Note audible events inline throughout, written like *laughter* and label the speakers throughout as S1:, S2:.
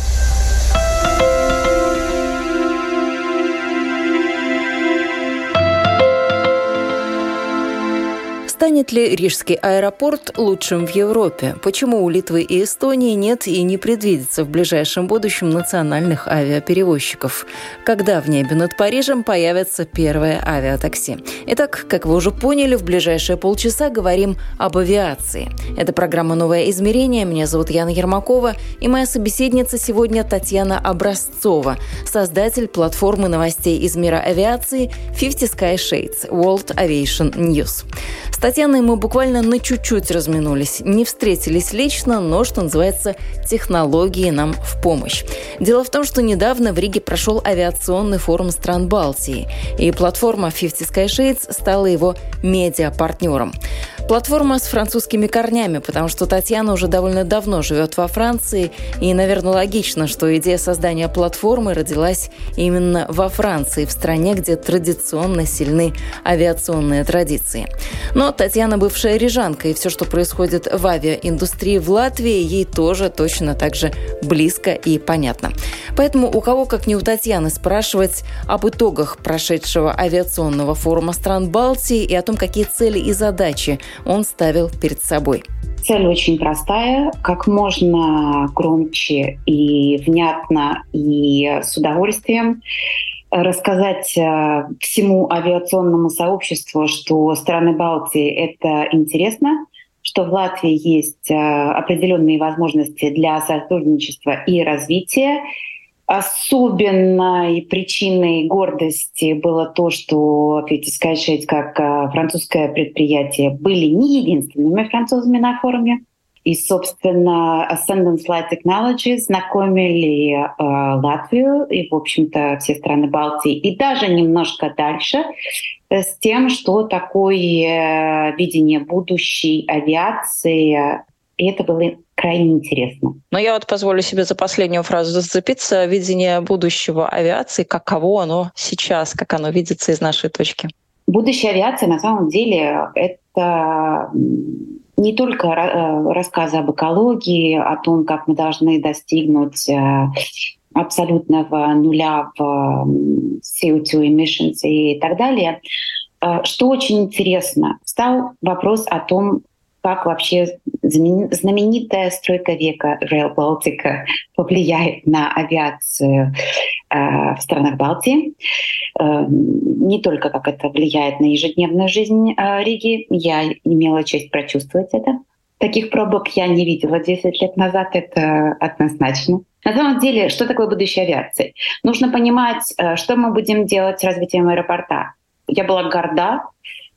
S1: –
S2: Станет ли Рижский аэропорт лучшим в Европе? Почему у Литвы и Эстонии нет и не предвидится в ближайшем будущем национальных авиаперевозчиков? Когда в небе над Парижем появится первое авиатакси? Итак, как вы уже поняли, в ближайшие полчаса говорим об авиации. Это программа «Новое измерение». Меня зовут Яна Ермакова, и моя собеседница сегодня Татьяна Образцова, создатель платформы новостей из мира авиации 50 Sky Shades World Aviation News. Татьяной мы буквально на чуть-чуть разминулись. Не встретились лично, но, что называется, технологии нам в помощь. Дело в том, что недавно в Риге прошел авиационный форум стран Балтии, и платформа 50 Sky стала его медиа-партнером. Платформа с французскими корнями, потому что Татьяна уже довольно давно живет во Франции, и, наверное, логично, что идея создания платформы родилась именно во Франции, в стране, где традиционно сильны авиационные традиции. Но Татьяна бывшая рижанка, и все, что происходит в авиаиндустрии в Латвии, ей тоже точно так же близко и понятно. Поэтому у кого, как не у Татьяны, спрашивать об итогах прошедшего авиационного форума стран Балтии и о том, какие цели и задачи он ставил перед собой.
S3: Цель очень простая, как можно громче и внятно и с удовольствием рассказать э, всему авиационному сообществу, что страны Балтии это интересно, что в Латвии есть э, определенные возможности для сотрудничества и развития, Особенной причиной гордости было то, что Фетиская Шейц, как э, французское предприятие, были не единственными французами на форуме. И, собственно, Ascendance Light Technologies знакомили э, Латвию и, в общем-то, все страны Балтии, и даже немножко дальше э, с тем, что такое э, видение будущей авиации. И это было крайне интересно.
S2: Но я вот позволю себе за последнюю фразу зацепиться. Видение будущего авиации, каково оно сейчас, как оно видится из нашей точки?
S3: Будущее авиации на самом деле это не только э, рассказы об экологии, о том, как мы должны достигнуть э, абсолютного нуля в CO2 emissions и так далее. Э, что очень интересно, стал вопрос о том, как вообще знаменитая стройка века Rail Baltica повлияет на авиацию э, в странах Балтии. Э, не только как это влияет на ежедневную жизнь э, Риги, я имела честь прочувствовать это. Таких пробок я не видела 10 лет назад, это однозначно. На самом деле, что такое будущее авиации? Нужно понимать, э, что мы будем делать с развитием аэропорта. Я была горда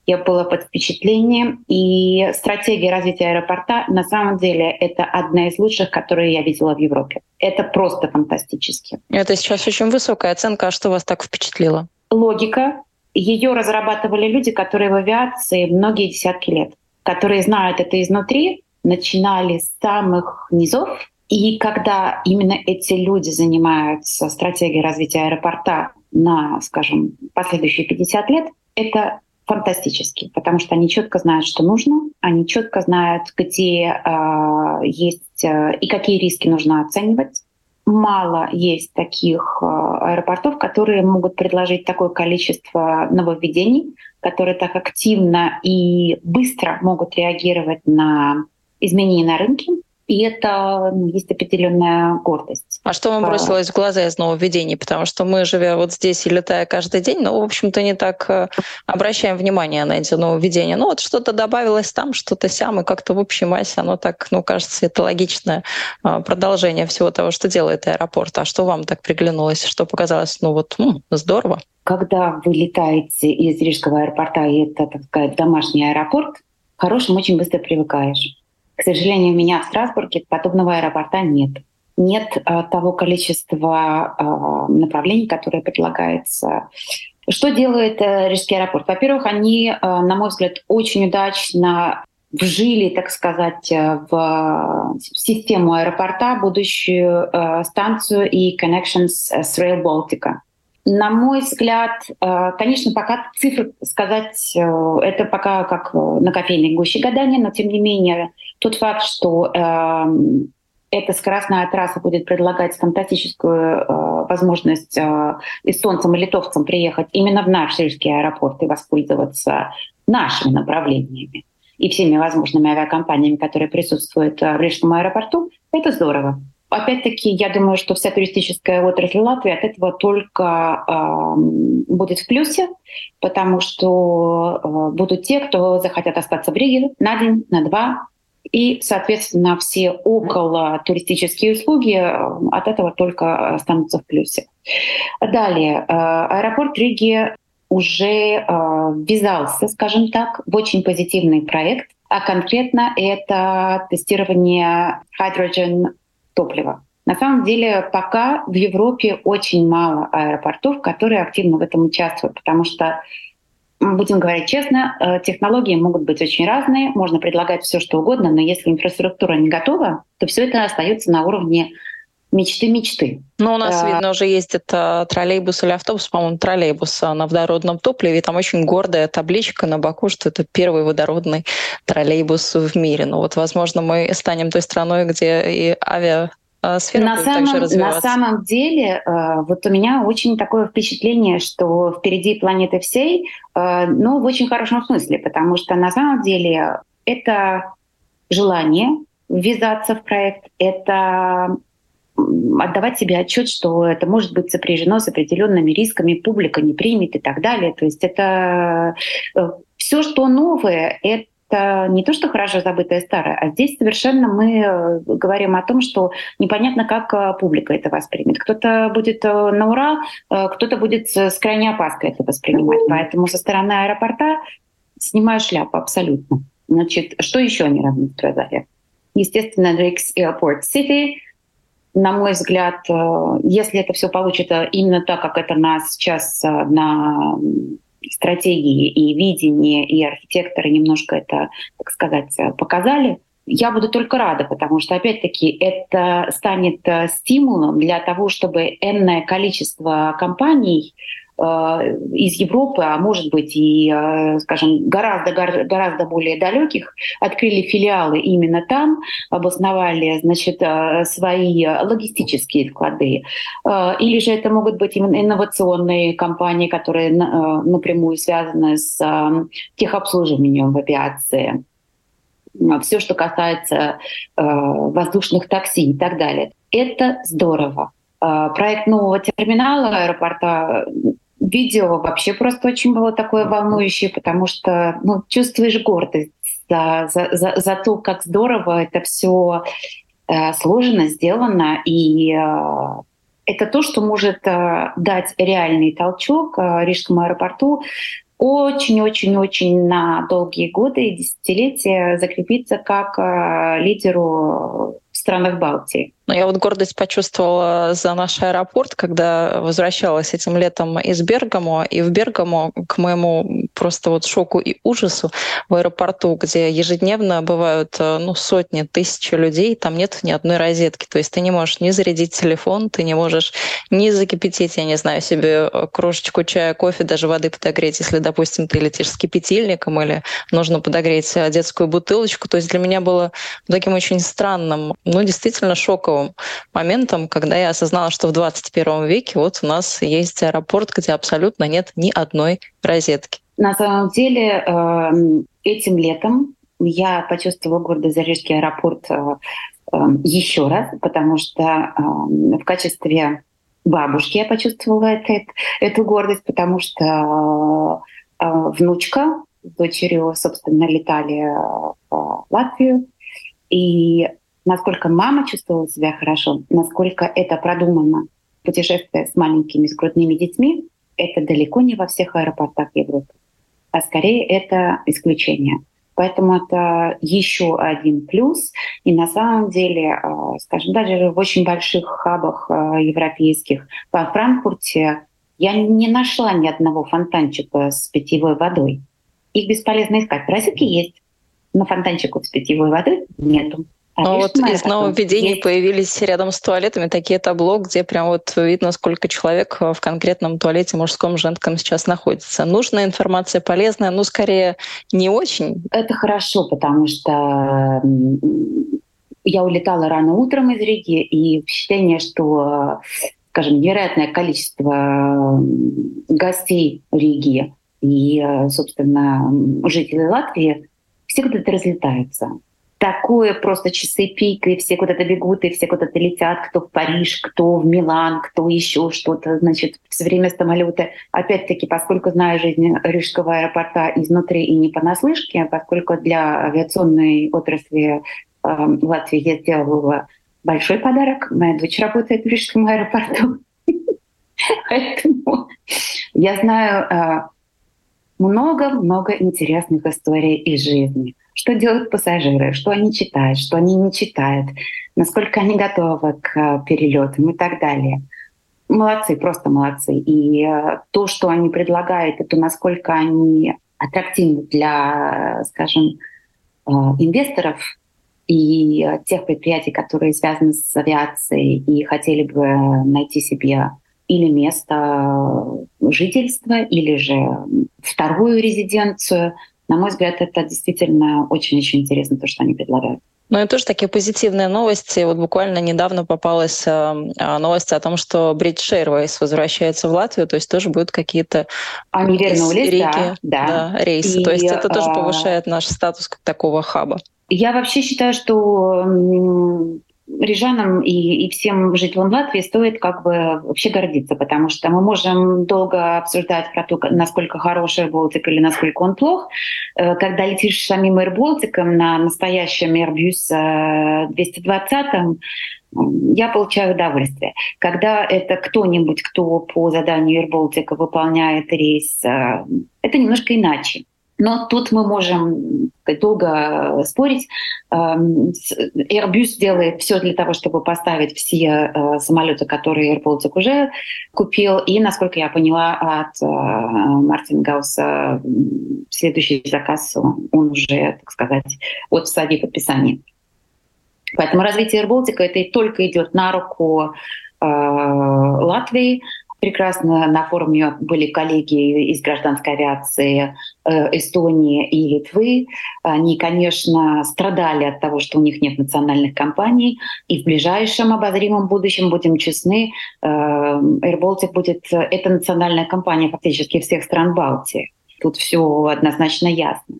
S3: я была под впечатлением. И стратегия развития аэропорта на самом деле это одна из лучших, которые я видела в Европе. Это просто фантастически.
S2: Это сейчас очень высокая оценка. А что вас так впечатлило?
S3: Логика. Ее разрабатывали люди, которые в авиации многие десятки лет, которые знают это изнутри, начинали с самых низов. И когда именно эти люди занимаются стратегией развития аэропорта на, скажем, последующие 50 лет, это фантастически, потому что они четко знают, что нужно, они четко знают, где э, есть э, и какие риски нужно оценивать. Мало есть таких э, аэропортов, которые могут предложить такое количество нововведений, которые так активно и быстро могут реагировать на изменения на рынке. И это ну, есть определенная гордость.
S2: А что вам бросилось в глаза из нововведений? Потому что мы, живя вот здесь и летая каждый день, ну, в общем-то, не так э, обращаем внимание на эти нововведения. Ну, вот что-то добавилось там, что-то сям, и как-то в общей массе оно так, ну, кажется, это логичное э, продолжение всего того, что делает аэропорт. А что вам так приглянулось? Что показалось, ну, вот, м, здорово?
S3: Когда вы летаете из Рижского аэропорта, и это, так сказать, домашний аэропорт, к хорошему очень быстро привыкаешь к сожалению, у меня в Страсбурге подобного аэропорта нет. Нет а, того количества а, направлений, которые предлагается. Что делает а, Рижский аэропорт? Во-первых, они, а, на мой взгляд, очень удачно вжили, так сказать, в систему аэропорта будущую станцию и connections с Rail Baltica. На мой взгляд, конечно, пока цифры сказать, это пока как на кофейной гуще гадания, но тем не менее тот факт, что эта скоростная трасса будет предлагать фантастическую э, возможность э, эстонцам и литовцам приехать именно в наш рижский аэропорт и воспользоваться нашими направлениями и всеми возможными авиакомпаниями, которые присутствуют э, в Рижском аэропорту, это здорово. Опять-таки, я думаю, что вся туристическая отрасль Латвии от этого только э, будет в плюсе, потому что э, будут те, кто захотят остаться в Риге на день, на два, и, соответственно, все около туристические услуги э, от этого только останутся в плюсе. Далее, э, аэропорт Риги уже э, ввязался, скажем так, в очень позитивный проект, а конкретно это тестирование hydrogen топлива. На самом деле пока в Европе очень мало аэропортов, которые активно в этом участвуют, потому что будем говорить честно, э, технологии могут быть очень разные, можно предлагать все, что угодно, но если инфраструктура не готова, то все это остается на уровне мечты-мечты.
S4: Ну, у нас, а... видно, уже есть это троллейбус или автобус, по-моему, троллейбус на водородном топливе, и там очень гордая табличка на боку, что это первый водородный троллейбус в мире. Ну вот, возможно, мы станем той страной, где и авиа
S3: а, сфера на самом, На самом деле, э, вот у меня очень такое впечатление, что впереди планеты всей, э, но в очень хорошем смысле, потому что на самом деле это желание ввязаться в проект, это отдавать себе отчет, что это может быть сопряжено с определенными рисками, публика не примет и так далее. То есть это э, все, что новое, это это не то, что хорошо забытое старое, а здесь совершенно мы э, говорим о том, что непонятно, как э, публика это воспримет. Кто-то будет на ура, кто-то будет с крайней опаской это воспринимать. Поэтому со стороны аэропорта снимаю шляпу абсолютно. Значит, что еще они равны сказали? Естественно, Рикс Airport City, на мой взгляд, если это все получится именно так, как это нас сейчас на стратегии и видение, и архитекторы немножко это, так сказать, показали, я буду только рада, потому что, опять-таки, это станет э, стимулом для того, чтобы энное количество компаний Э, из Европы, а может быть и, э, скажем, гораздо, гораздо более далеких, открыли филиалы именно там, обосновали, значит, э, свои логистические склады. Или же это могут быть именно инновационные компании, которые напрямую связаны с техобслуживанием в авиации все, что касается воздушных такси и так далее. Это здорово. Проект нового терминала аэропорта видео вообще просто очень было такое волнующее, потому что ну, чувствуешь гордость за, за, за, за то, как здорово это все э, сложено, сделано. И э, это то, что может э, дать реальный толчок э, Рижскому аэропорту очень-очень-очень на долгие годы и десятилетия закрепиться как э, лидеру странах Балтии.
S4: Но я вот гордость почувствовала за наш аэропорт, когда возвращалась этим летом из Бергамо. И в Бергамо, к моему просто вот шоку и ужасу, в аэропорту, где ежедневно бывают э, ну, сотни, тысячи людей, там нет ни одной розетки. То есть ты не можешь ни зарядить телефон, ты не можешь ни закипятить, я не знаю, себе э, кружечку чая, кофе, даже воды подогреть, если, допустим, ты летишь с кипятильником или нужно подогреть э, детскую бутылочку. То есть для меня было таким очень странным, ну, действительно шоковым моментом, когда я осознала, что в 21 веке вот у нас есть аэропорт, где абсолютно нет ни одной розетки.
S3: На самом деле эм, этим летом я почувствовала гордость за Рижский аэропорт э, эм, еще раз, потому что эм, в качестве бабушки я почувствовала это, эту гордость, потому что э, внучка с дочерью, собственно, летали в Латвию. И насколько мама чувствовала себя хорошо, насколько это продумано. Путешествие с маленькими, с грудными детьми — это далеко не во всех аэропортах Европы, а скорее это исключение. Поэтому это еще один плюс. И на самом деле, э, скажем, даже в очень больших хабах э, европейских, во Франкфурте я не нашла ни одного фонтанчика с питьевой водой. Их бесполезно искать. Розетки есть, на фонтанчику с питьевой воды нету.
S4: А ну вот из нововведений есть. появились рядом с туалетами такие табло, где прям вот видно, сколько человек в конкретном туалете мужском, женском сейчас находится. Нужная информация, полезная, но скорее не очень.
S3: Это хорошо, потому что я улетала рано утром из Риги, и впечатление, что, скажем, невероятное количество гостей Риги и, собственно, жителей Латвии все куда-то разлетаются такое просто часы пик, и все куда-то бегут, и все куда-то летят, кто в Париж, кто в Милан, кто еще что-то, значит, все время самолеты. Опять-таки, поскольку знаю жизнь Рижского аэропорта изнутри и не понаслышке, поскольку для авиационной отрасли э, Латвии я сделала большой подарок. Моя дочь работает в Рижском аэропорту. *laughs* Поэтому я знаю э, много-много интересных историй из жизни что делают пассажиры, что они читают, что они не читают, насколько они готовы к э, перелетам и так далее. Молодцы, просто молодцы. И э, то, что они предлагают, это насколько они аттрактивны для, скажем, э, инвесторов и тех предприятий, которые связаны с авиацией и хотели бы найти себе или место жительства, или же вторую резиденцию — на мой взгляд, это действительно очень-очень интересно, то, что они предлагают.
S4: Ну и тоже такие позитивные новости. Вот буквально недавно попалась э, новость о том, что British Airways возвращается в Латвию, то есть тоже будут какие-то
S3: вернулись,
S4: Риги, да, да. да, рейсы. И, то есть это тоже повышает наш статус как такого хаба.
S3: Я вообще считаю, что рижанам и, и всем жителям Латвии стоит как бы вообще гордиться, потому что мы можем долго обсуждать про то, насколько хороший Балтик или насколько он плох. Э, когда летишь самим Air Балтиком на настоящем Airbus 220 я получаю удовольствие. Когда это кто-нибудь, кто по заданию Air выполняет рейс, э, это немножко иначе. Но тут мы можем долго спорить. Эм, Airbus делает все для того, чтобы поставить все э, самолеты, которые AirBaltic уже купил. И, насколько я поняла от э, Мартина Гауса, следующий заказ он уже, так сказать, от стадии подписания. Поэтому развитие AirBaltic это только идет на руку э, Латвии, Прекрасно на форуме были коллеги из гражданской авиации э, Эстонии и Литвы. Они, конечно, страдали от того, что у них нет национальных компаний. И в ближайшем обозримом будущем, будем честны, э, AirBaltic будет... Это национальная компания фактически всех стран Балтии. Тут все однозначно ясно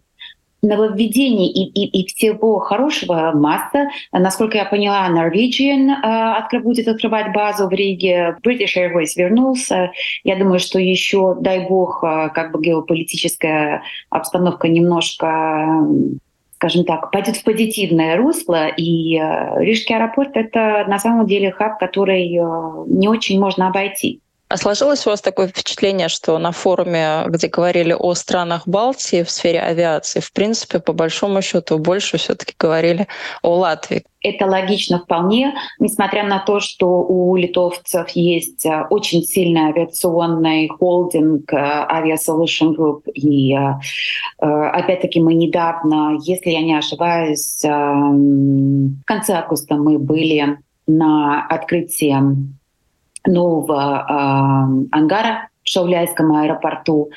S3: нововведений и, и, и всего хорошего масса. Насколько я поняла, Norwegian э, откры, будет открывать базу в Риге, British Airways вернулся. Я думаю, что еще, дай бог, э, как бы геополитическая обстановка немножко скажем так, пойдет в позитивное русло, и э, Рижский аэропорт — это на самом деле хаб, который э, не очень можно обойти.
S4: А сложилось у вас такое впечатление, что на форуме, где говорили о странах Балтии в сфере авиации, в принципе, по большому счету, больше все-таки говорили о Латвии?
S3: Это логично вполне, несмотря на то, что у литовцев есть э, очень сильный авиационный холдинг э, Avia Solution Group. И э, опять-таки мы недавно, если я не ошибаюсь, в конце августа мы были на открытии нового э, ангара в Шауляйском аэропорту,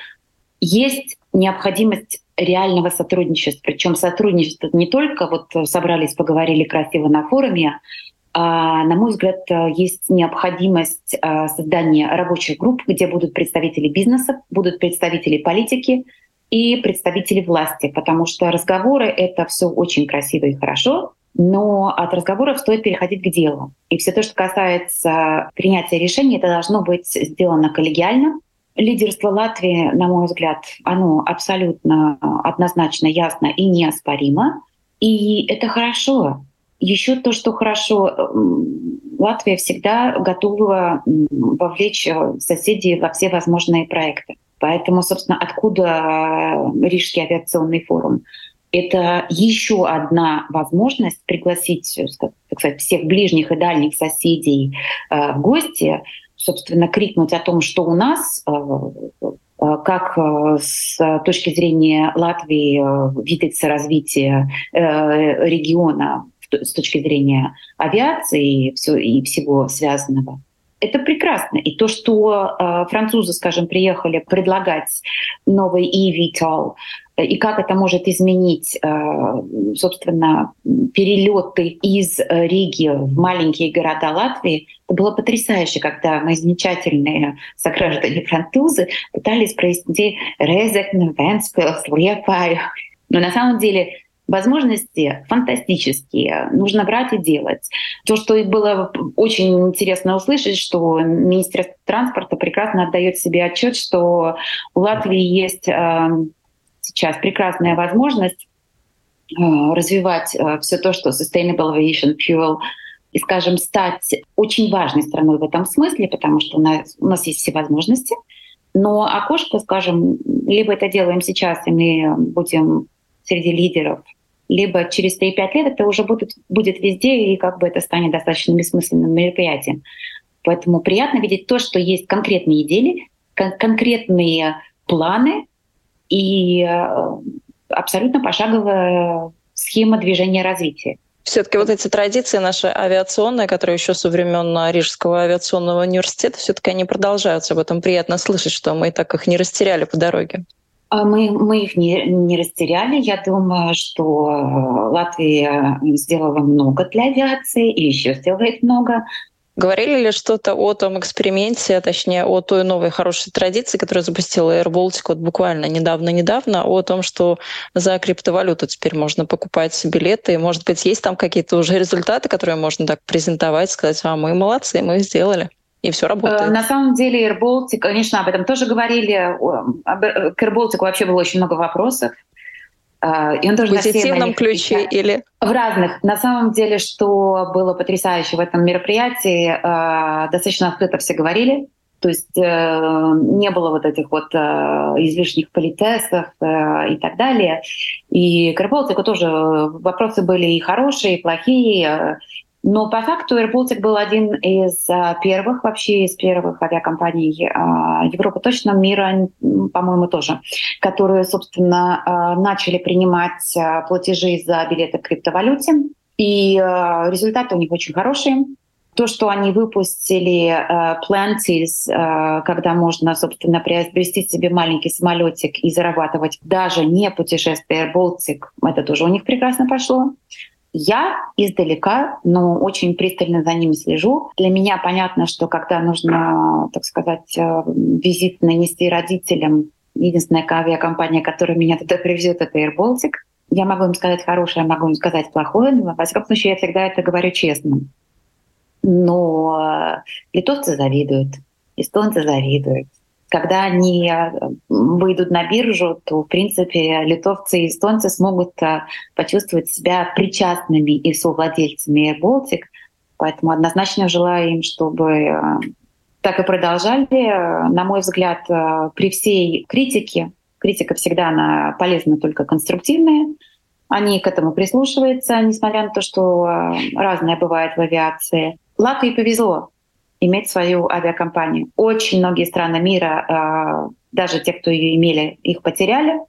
S3: есть необходимость реального сотрудничества. Причем сотрудничество не только вот собрались, поговорили красиво на форуме, а, на мой взгляд, есть необходимость а, создания рабочих групп, где будут представители бизнеса, будут представители политики и представители власти, потому что разговоры — это все очень красиво и хорошо, но от разговоров стоит переходить к делу. И все то, что касается принятия решений, это должно быть сделано коллегиально. Лидерство Латвии, на мой взгляд, оно абсолютно однозначно ясно и неоспоримо. И это хорошо. Еще то, что хорошо, Латвия всегда готова вовлечь соседей во все возможные проекты. Поэтому, собственно, откуда Рижский авиационный форум? Это еще одна возможность пригласить, так сказать, всех ближних и дальних соседей э, в гости, собственно, крикнуть о том, что у нас э, как с точки зрения Латвии видится развитие региона с точки зрения авиации и всего связанного. Это прекрасно. И то, что э, французы, скажем, приехали предлагать новый eVTOL, и как это может изменить, э, собственно, перелеты из Риги в маленькие города Латвии, это было потрясающе, когда мои замечательные сограждане французы пытались провести Резекне, Венспилс, Лепаю. Но на самом деле Возможности фантастические, нужно брать и делать. То, что было очень интересно услышать, что Министерство транспорта прекрасно отдает себе отчет, что у Латвии есть э, сейчас прекрасная возможность э, развивать э, все то, что Sustainable Aviation Fuel и, скажем, стать очень важной страной в этом смысле, потому что у нас, у нас есть все возможности. Но окошко, скажем, либо это делаем сейчас, и мы будем среди лидеров либо через 3-5 лет это уже будет, будет везде, и как бы это станет достаточно бессмысленным мероприятием. Поэтому приятно видеть то, что есть конкретные идеи, кон- конкретные планы и э, абсолютно пошаговая схема движения развития.
S4: Все-таки вот эти традиции наши авиационные, которые еще со времен Рижского авиационного университета, все-таки они продолжаются. Об этом приятно слышать, что мы и так их не растеряли по дороге.
S3: А мы, мы их не, не растеряли. Я думаю, что э, Латвия сделала много для авиации и еще сделает много.
S4: Говорили ли что-то о том эксперименте, а точнее о той новой хорошей традиции, которую запустила Air Baltic вот буквально недавно-недавно, о том, что за криптовалюту теперь можно покупать билеты, может быть, есть там какие-то уже результаты, которые можно так презентовать, сказать, а мы молодцы, мы сделали и все работает. Э,
S3: на самом деле Air Baltic, конечно, об этом тоже говорили. Э, к Air Baltic вообще было очень много вопросов.
S4: Э, и он тоже в позитивном ключе или
S3: в разных. На самом деле, что было потрясающе в этом мероприятии, достаточно открыто все говорили. То есть не было вот этих вот излишних политесов и так далее. И к Air тоже вопросы были и хорошие, и плохие. Но по факту Air Baltic был один из а, первых, вообще из первых авиакомпаний а, Европы, точно мира, по-моему, тоже, которые, собственно, а, начали принимать платежи за билеты в криптовалюте. И результаты у них очень хорошие. То, что они выпустили uh, Plantis, uh, когда можно, собственно, приобрести себе маленький самолетик и зарабатывать даже не путешествие Air Baltic, это тоже у них прекрасно пошло. Я издалека, но очень пристально за ними слежу. Для меня понятно, что когда нужно, так сказать, э, визит нанести родителям, единственная авиакомпания, которая меня туда привезет, это Air Baltic. Я могу им сказать хорошее, могу им сказать плохое, но, во всяком случае, я всегда это говорю честно. Но э, литовцы завидуют, эстонцы завидуют, когда они э, выйдут на биржу, то, в принципе, литовцы и эстонцы смогут э, почувствовать себя причастными и совладельцами Air Baltic. Поэтому однозначно желаю им, чтобы э, так и продолжали. На мой взгляд, при всей критике, критика всегда она полезна только конструктивная, они к этому прислушиваются, несмотря на то, что разное бывает в авиации. Латвии повезло иметь свою авиакомпанию. Очень многие страны мира, а, даже те, кто ее имели, их потеряли.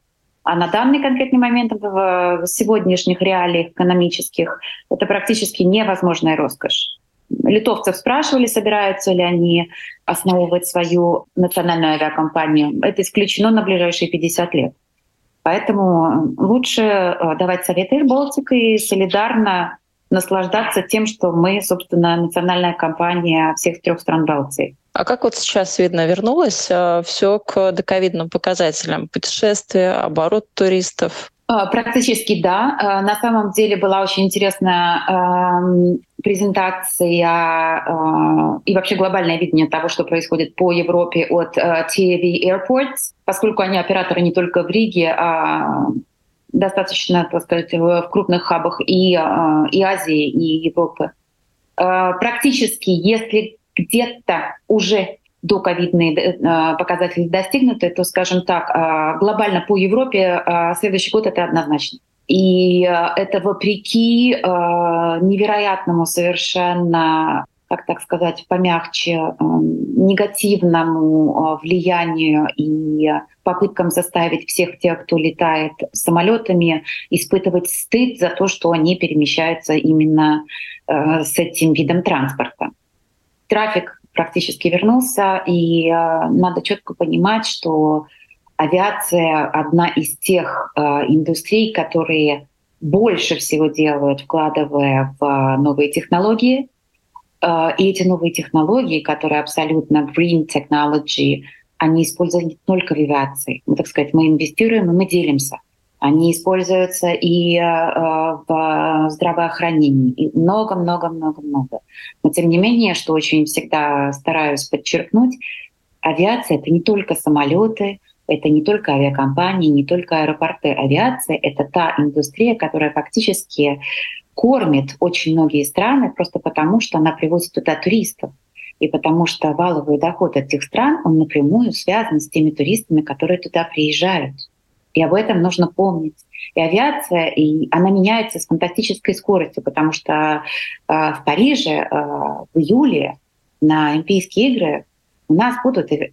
S3: А на данный конкретный момент в сегодняшних реалиях экономических это практически невозможная роскошь. Литовцев спрашивали, собираются ли они основывать свою национальную авиакомпанию. Это исключено на ближайшие 50 лет. Поэтому лучше а, давать советы Air Baltic и солидарно наслаждаться тем, что мы, собственно, национальная компания всех трех стран Балтии.
S4: А как вот сейчас видно, вернулось э, все к доковидным показателям? Путешествия, оборот туристов?
S3: А, практически да. А, на самом деле была очень интересная эм, презентация э, и вообще глобальное видение того, что происходит по Европе от э, TAV Airports, поскольку они операторы не только в Риге, а достаточно, так сказать, в крупных хабах и, а, и Азии, и Европы. А, практически, если где-то уже доковидные э, показатели достигнуты, то, скажем так, а, глобально по Европе следующий год это однозначно. И это вопреки невероятному совершенно как так сказать, помягче, эм, негативному э, влиянию и попыткам заставить всех тех, кто летает самолетами, испытывать стыд за то, что они перемещаются именно э, с этим видом транспорта. Трафик практически вернулся, и э, надо четко понимать, что авиация одна из тех индустрий, которые больше всего делают, вкладывая в новые технологии, и эти новые технологии, которые абсолютно green technology, они используются не только в авиации. Мы, так сказать, мы инвестируем и мы делимся. Они используются и э, в здравоохранении, и много-много-много-много. Но тем не менее, что очень всегда стараюсь подчеркнуть, авиация — это не только самолеты, это не только авиакомпании, не только аэропорты. Авиация — это та индустрия, которая фактически кормит очень многие страны просто потому, что она привозит туда туристов. И потому что валовый доход этих стран, он напрямую связан с теми туристами, которые туда приезжают. И об этом нужно помнить. И авиация, и она меняется с фантастической скоростью, потому что э, в Париже э, в июле на Олимпийские игры у нас будут э,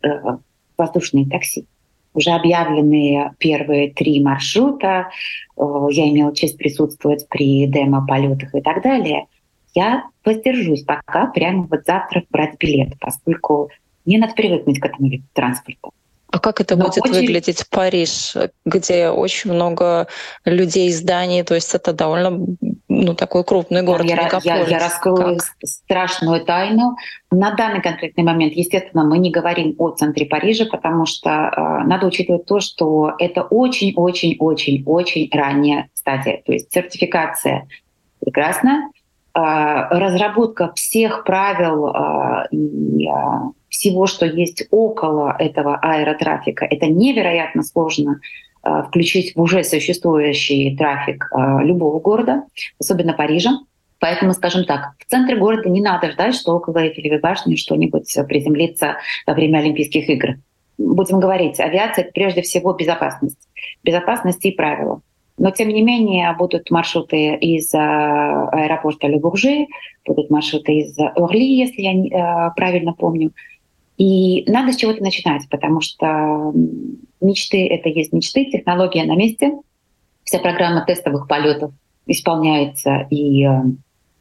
S3: воздушные такси уже объявлены первые три маршрута. Я имела честь присутствовать при демо-полетах и так далее. Я воздержусь пока прямо вот завтра брать билет, поскольку мне надо привыкнуть к этому виду транспорта.
S4: А как это Но будет очень... выглядеть в Париж, где очень много людей, зданий, то есть это довольно ну, такой крупный город,
S3: я, я, я раскрою как? страшную тайну. На данный конкретный момент, естественно, мы не говорим о центре Парижа, потому что э, надо учитывать то, что это очень-очень-очень-очень ранняя стадия. То есть сертификация прекрасна, э, разработка всех правил э, и э, всего, что есть около этого аэротрафика, это невероятно сложно э, включить в уже существующий трафик э, любого города, особенно Парижа. Поэтому, скажем так, в центре города не надо ждать, что около Эйфелевой башни что-нибудь приземлится во время Олимпийских игр. Будем говорить, авиация — это прежде всего безопасность. Безопасность и правила. Но, тем не менее, будут маршруты из э, аэропорта Ле будут маршруты из Орли, если я правильно помню. И надо с чего-то начинать, потому что мечты — это есть мечты, технология на месте, вся программа тестовых полетов исполняется, и э,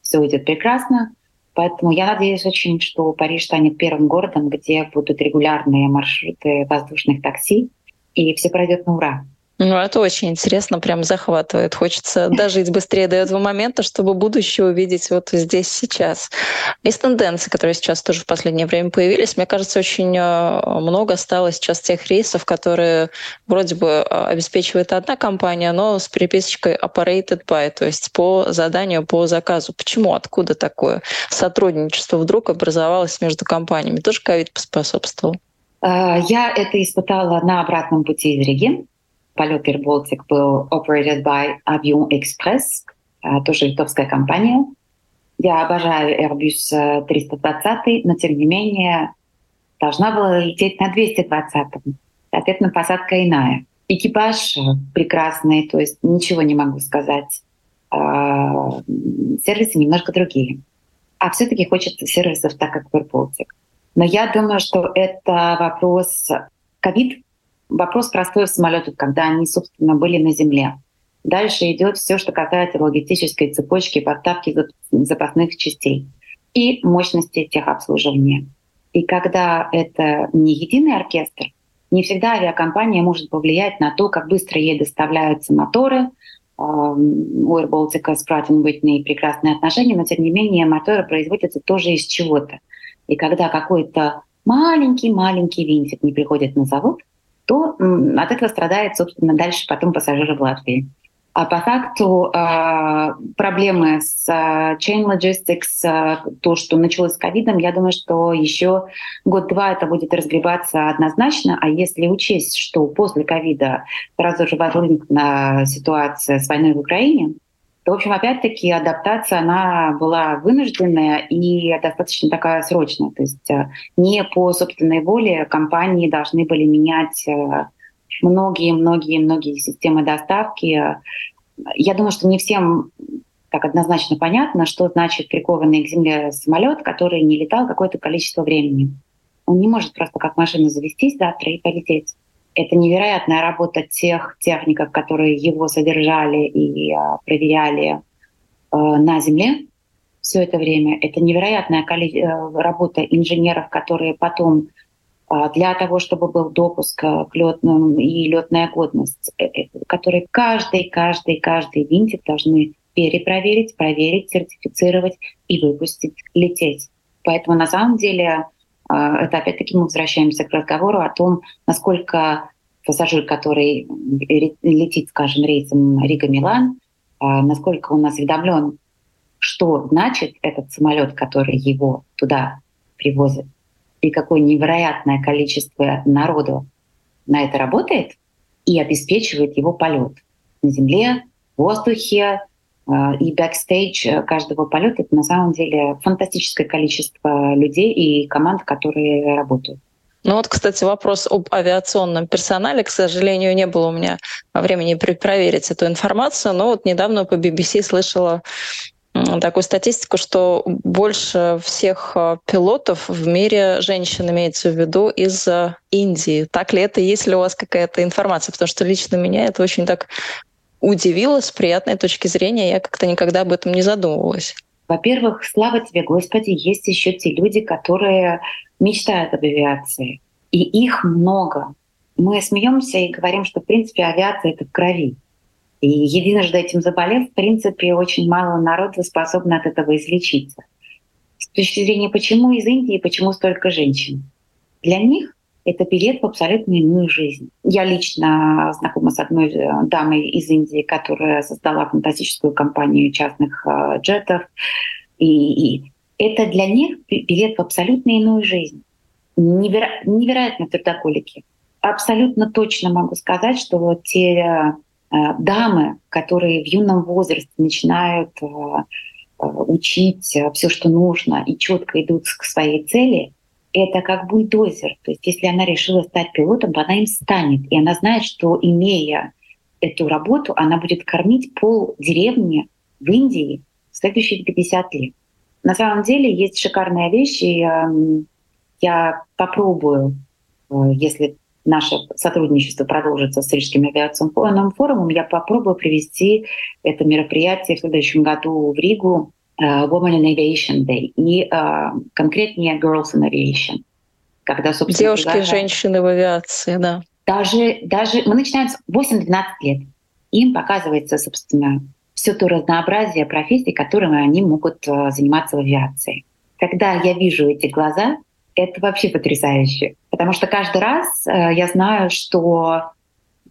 S3: все идет прекрасно. Поэтому я надеюсь очень, что Париж станет первым городом, где будут регулярные маршруты воздушных такси, и все пройдет на ура.
S4: Ну, это очень интересно, прям захватывает. Хочется *laughs* дожить быстрее до этого момента, чтобы будущее увидеть вот здесь, сейчас. Из тенденций, которые сейчас тоже в последнее время появились, мне кажется, очень э, много стало сейчас тех рейсов, которые вроде бы э, обеспечивает одна компания, но с приписочкой operated by, то есть по заданию, по заказу. Почему, откуда такое сотрудничество вдруг образовалось между компаниями? Тоже ковид поспособствовал?
S3: Э, я это испытала на обратном пути из Риги Полет Air Baltic был operated by Avion Express, а, тоже литовская компания. Я обожаю Airbus 320, но тем не менее должна была лететь на 220. Соответственно, посадка иная. Экипаж прекрасный, то есть ничего не могу сказать. А, сервисы немножко другие. А все-таки хочется сервисов так, как Air Baltic. Но я думаю, что это вопрос ковид Вопрос простой в самолетах, когда они, собственно, были на земле. Дальше идет все, что касается логистической цепочки поставки запасных частей и мощности техобслуживания. И когда это не единый оркестр, не всегда авиакомпания может повлиять на то, как быстро ей доставляются моторы. У Air Baltic с Pratt Whitney прекрасные отношения, но тем не менее моторы производятся тоже из чего-то. И когда какой-то маленький-маленький винтик не приходит на завод, то от этого страдает, собственно, дальше потом пассажиры в Латвии. А по факту а, проблемы с а, chain logistics, а, то, что началось с ковидом, я думаю, что еще год-два это будет разгребаться однозначно. А если учесть, что после ковида сразу же возникла ситуация с войной в Украине, то, в общем, опять-таки адаптация, она была вынужденная и достаточно такая срочная. То есть э, не по собственной воле компании должны были менять многие-многие-многие э, системы доставки. Я думаю, что не всем так однозначно понятно, что значит прикованный к земле самолет, который не летал какое-то количество времени. Он не может просто как машина завестись завтра и полететь. Это невероятная работа тех техников, которые его содержали и а, проверяли э, на Земле все это время. Это невероятная э, работа инженеров, которые потом а, для того, чтобы был допуск к летным и летная годность, э, э, которые каждый, каждый, каждый винтик должны перепроверить, проверить, сертифицировать и выпустить, лететь. Поэтому на самом деле это опять-таки мы возвращаемся к разговору о том, насколько пассажир, который летит, скажем, рейсом Рига-Милан, а, насколько он осведомлен, что значит этот самолет, который его туда привозит, и какое невероятное количество народу на это работает и обеспечивает его полет на земле, в воздухе, а, и бэкстейдж каждого полета это на самом деле фантастическое количество людей и команд, которые работают.
S4: Ну вот, кстати, вопрос об авиационном персонале. К сожалению, не было у меня времени проверить эту информацию, но вот недавно по BBC слышала такую статистику, что больше всех а, пилотов в мире женщин имеется в виду из Индии. Так ли это? Есть ли у вас какая-то информация? Потому что лично меня это очень так удивило с приятной точки зрения. Я как-то никогда об этом не задумывалась.
S3: Во-первых, слава тебе, Господи, есть еще те люди, которые мечтают об авиации. И их много. Мы смеемся и говорим, что, в принципе, авиация — это в крови. И единожды этим заболев, в принципе, очень мало народа способно от этого излечиться. С точки зрения, почему из Индии, почему столько женщин? Для них это билет в абсолютно иную жизнь. Я лично знакома с одной э, дамой из Индии, которая создала фантастическую компанию частных э, джетов. И, и это для них билет в абсолютно иную жизнь. Неверо... Невероятно трудоголики. Абсолютно точно могу сказать, что те э, дамы, которые в юном возрасте начинают э, э учить все, что нужно, и четко идут к своей цели, это как бульдозер. То есть если она решила стать пилотом, то она им станет. И она знает, что имея эту работу, она будет кормить пол деревни в Индии в следующие 50 лет. На самом деле есть шикарные вещи. Эм, я попробую, э, если наше сотрудничество продолжится с Рижским авиационным форумом, я попробую привести это мероприятие в следующем году в Ригу Women in Aviation Day и uh, конкретнее Girls in Aviation.
S4: Когда, собственно, Девушки и женщины в авиации, да.
S3: Даже, даже мы начинаем с 8-12 лет. Им показывается, собственно, все то разнообразие профессий, которыми они могут uh, заниматься в авиации. Когда я вижу эти глаза, это вообще потрясающе. Потому что каждый раз э, я знаю, что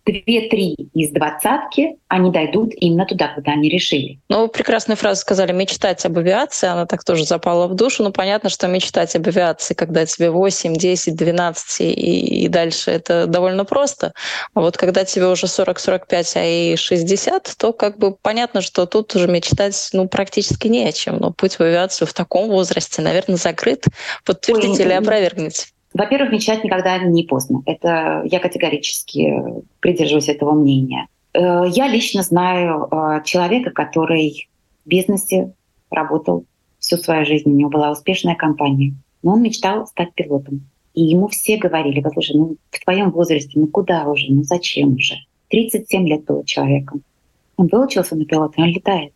S3: две-три из двадцатки, они дойдут именно туда, куда они решили.
S4: Ну, вы прекрасную фразу сказали «мечтать об авиации», она так тоже запала в душу. Ну, понятно, что мечтать об авиации, когда тебе 8, 10, 12 и, и дальше, это довольно просто. А вот когда тебе уже 40, 45, а и 60, то как бы понятно, что тут уже мечтать ну, практически не о чем. Но путь в авиацию в таком возрасте, наверное, закрыт. Подтвердите Ой, или опровергните?
S3: Во-первых, мечтать никогда не поздно. Это я категорически придерживаюсь этого мнения. Э, я лично знаю э, человека, который в бизнесе работал всю свою жизнь, у него была успешная компания, но он мечтал стать пилотом. И ему все говорили, послушай, ну в твоем возрасте, ну куда уже, ну зачем уже? 37 лет было человеком. Он выучился на пилота, он летает.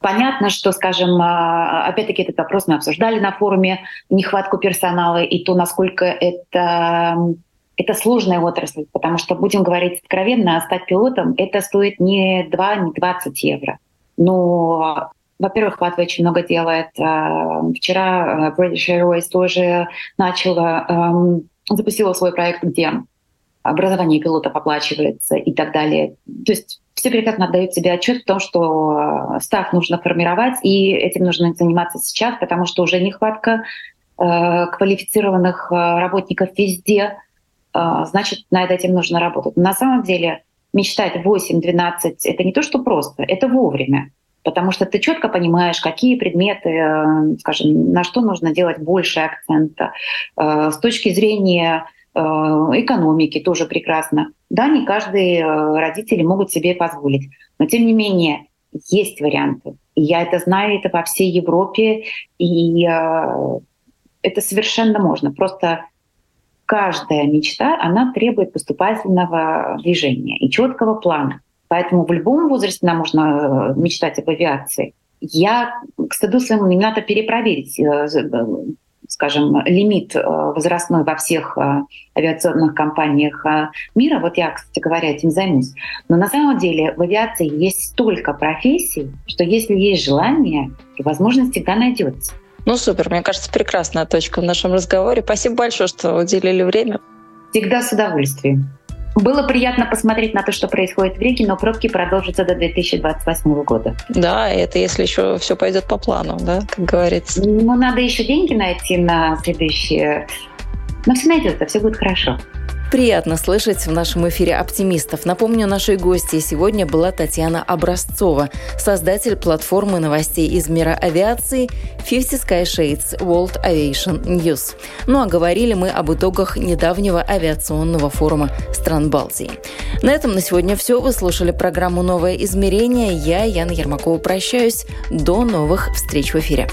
S3: Понятно, что, скажем, а, опять-таки этот вопрос мы обсуждали на форуме, нехватку персонала и то, насколько это, это сложная отрасль, потому что, будем говорить откровенно, стать пилотом это стоит не 2, не 20 евро. Но во-первых, Латвия очень много делает. А, вчера а, British Airways тоже начала, запустила свой проект, где образование пилотов оплачивается и так далее. То есть все прекрасно отдают себе отчет в том, что э, став нужно формировать, и этим нужно заниматься сейчас, потому что уже нехватка э, квалифицированных э, работников везде, э, значит, над этим нужно работать. На самом деле мечтать 8-12 — это не то, что просто, это вовремя. Потому что ты четко понимаешь, какие предметы, э, скажем, на что нужно делать больше акцента. С точки зрения экономики тоже прекрасно. Да, не каждые э, родители могут себе позволить. Но тем не менее, есть варианты. Я это знаю, это во всей Европе, и э, это совершенно можно. Просто каждая мечта, она требует поступательного движения и четкого плана. Поэтому в любом возрасте нам можно э, мечтать об авиации. Я к стыду своему не надо перепроверить, э, скажем, лимит э, возрастной во всех авиационных компаниях мира. Вот я, кстати говоря, этим займусь. Но на самом деле в авиации есть столько профессий, что если есть желание, то возможность всегда найдется.
S4: Ну супер, мне кажется, прекрасная точка в нашем разговоре. Спасибо большое, что уделили время.
S3: Всегда с удовольствием. Было приятно посмотреть на то, что происходит в Риге, но пробки продолжатся до 2028 года.
S4: Да, это если еще все пойдет по плану, да, как говорится.
S3: Ну, надо еще деньги найти на следующие. Но все найдется, все будет хорошо.
S2: Приятно слышать в нашем эфире оптимистов. Напомню, нашей гостьей сегодня была Татьяна Образцова, создатель платформы новостей из мира авиации 50 Sky Shades World Aviation News. Ну а говорили мы об итогах недавнего авиационного форума стран Балтии. На этом на сегодня все. Вы слушали программу «Новое измерение». Я, Яна Ермакова, прощаюсь. До новых встреч в эфире.